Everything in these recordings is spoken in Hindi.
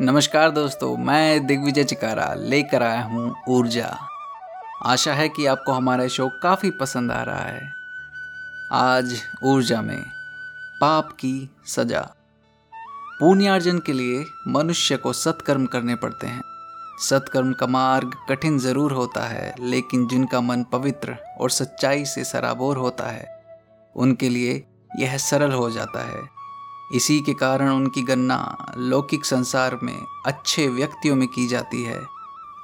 नमस्कार दोस्तों, मैं दिग्विजय चिकारा लेकर आया हूँ ऊर्जा। आशा है कि आपको हमारा शो काफ़ी पसंद आ रहा है। आज ऊर्जा में पाप की सजा। पुण्यार्जन के लिए मनुष्य को सत्कर्म करने पड़ते हैं। सत्कर्म का मार्ग कठिन ज़रूर होता है, लेकिन जिनका मन पवित्र और सच्चाई से सराबोर होता है, उनके लिए यह सरल हो जाता है। इसी के कारण उनकी गणना लौकिक संसार में अच्छे व्यक्तियों में की जाती है।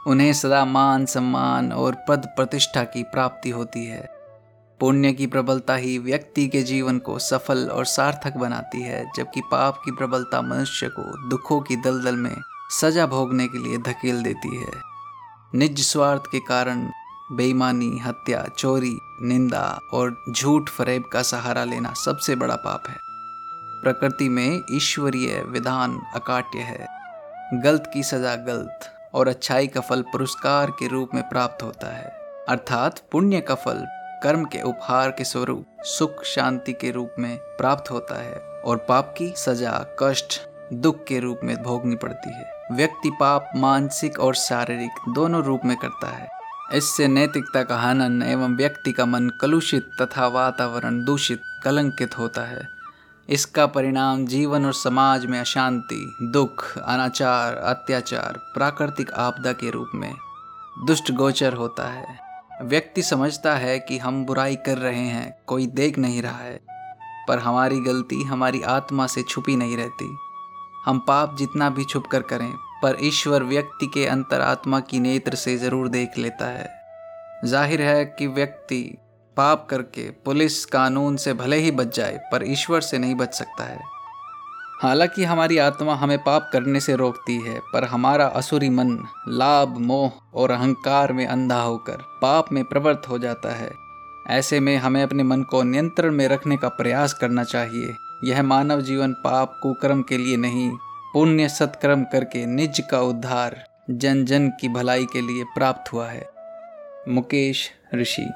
उन्हें सदा मान, सम्मान और पद प्रतिष्ठा की प्राप्ति होती है। पुण्य की प्रबलता ही व्यक्ति के जीवन को सफल और सार्थक बनाती है, जबकि पाप की प्रबलता मनुष्य को दुखों की दलदल में सजा भोगने के लिए धकेल देती है। निज स्वार्थ के कारण बेईमानी, हत्या, चोरी, निंदा और झूठ फरेब का सहारा लेना सबसे बड़ा पाप है। प्रकृति में ईश्वरीय विधान अकाट्य है। गलत की सजा गलत और अच्छाई का फल पुरस्कार के रूप में प्राप्त होता है। अर्थात पुण्य का फल कर्म के उपहार के स्वरूप, सुख, शांति के रूप में प्राप्त होता है और पाप की सजा, कष्ट, दुख के रूप में भोगनी पड़ती है। व्यक्ति पाप, मानसिक और शारीरिक दोनों रूप में करता है। इससे नैतिकता का हनन एवं व्यक्ति का मन कलुषित तथा वातावरण दूषित, कलंकित होता है। इसका परिणाम जीवन और समाज में अशांति, दुख, अनाचार, अत्याचार, प्राकृतिक आपदा के रूप में दुष्ट गोचर होता है। व्यक्ति समझता है कि हम बुराई कर रहे हैं, कोई देख नहीं रहा है, पर हमारी गलती हमारी आत्मा से छुपी नहीं रहती। हम पाप जितना भी छुप कर करें, पर ईश्वर व्यक्ति के अंतरात्मा की नेत्र से ज़रूर देख लेता है। ज़ाहिर है कि व्यक्ति पाप करके पुलिस कानून से भले ही बच जाए, पर ईश्वर से नहीं बच सकता है। हालाँकि हमारी आत्मा हमें पाप करने से रोकती है, पर हमारा असुरी मन लाभ, मोह और अहंकार में अंधा होकर पाप में प्रवृत्त हो जाता है। ऐसे में हमें अपने मन को नियंत्रण में रखने का प्रयास करना चाहिए। यह मानव जीवन पाप, कुकर्म के लिए नहीं, पुण्य सत्कर्म करके निज का उद्धार जन जन की भलाई के लिए प्राप्त हुआ है। मुकेश ऋषि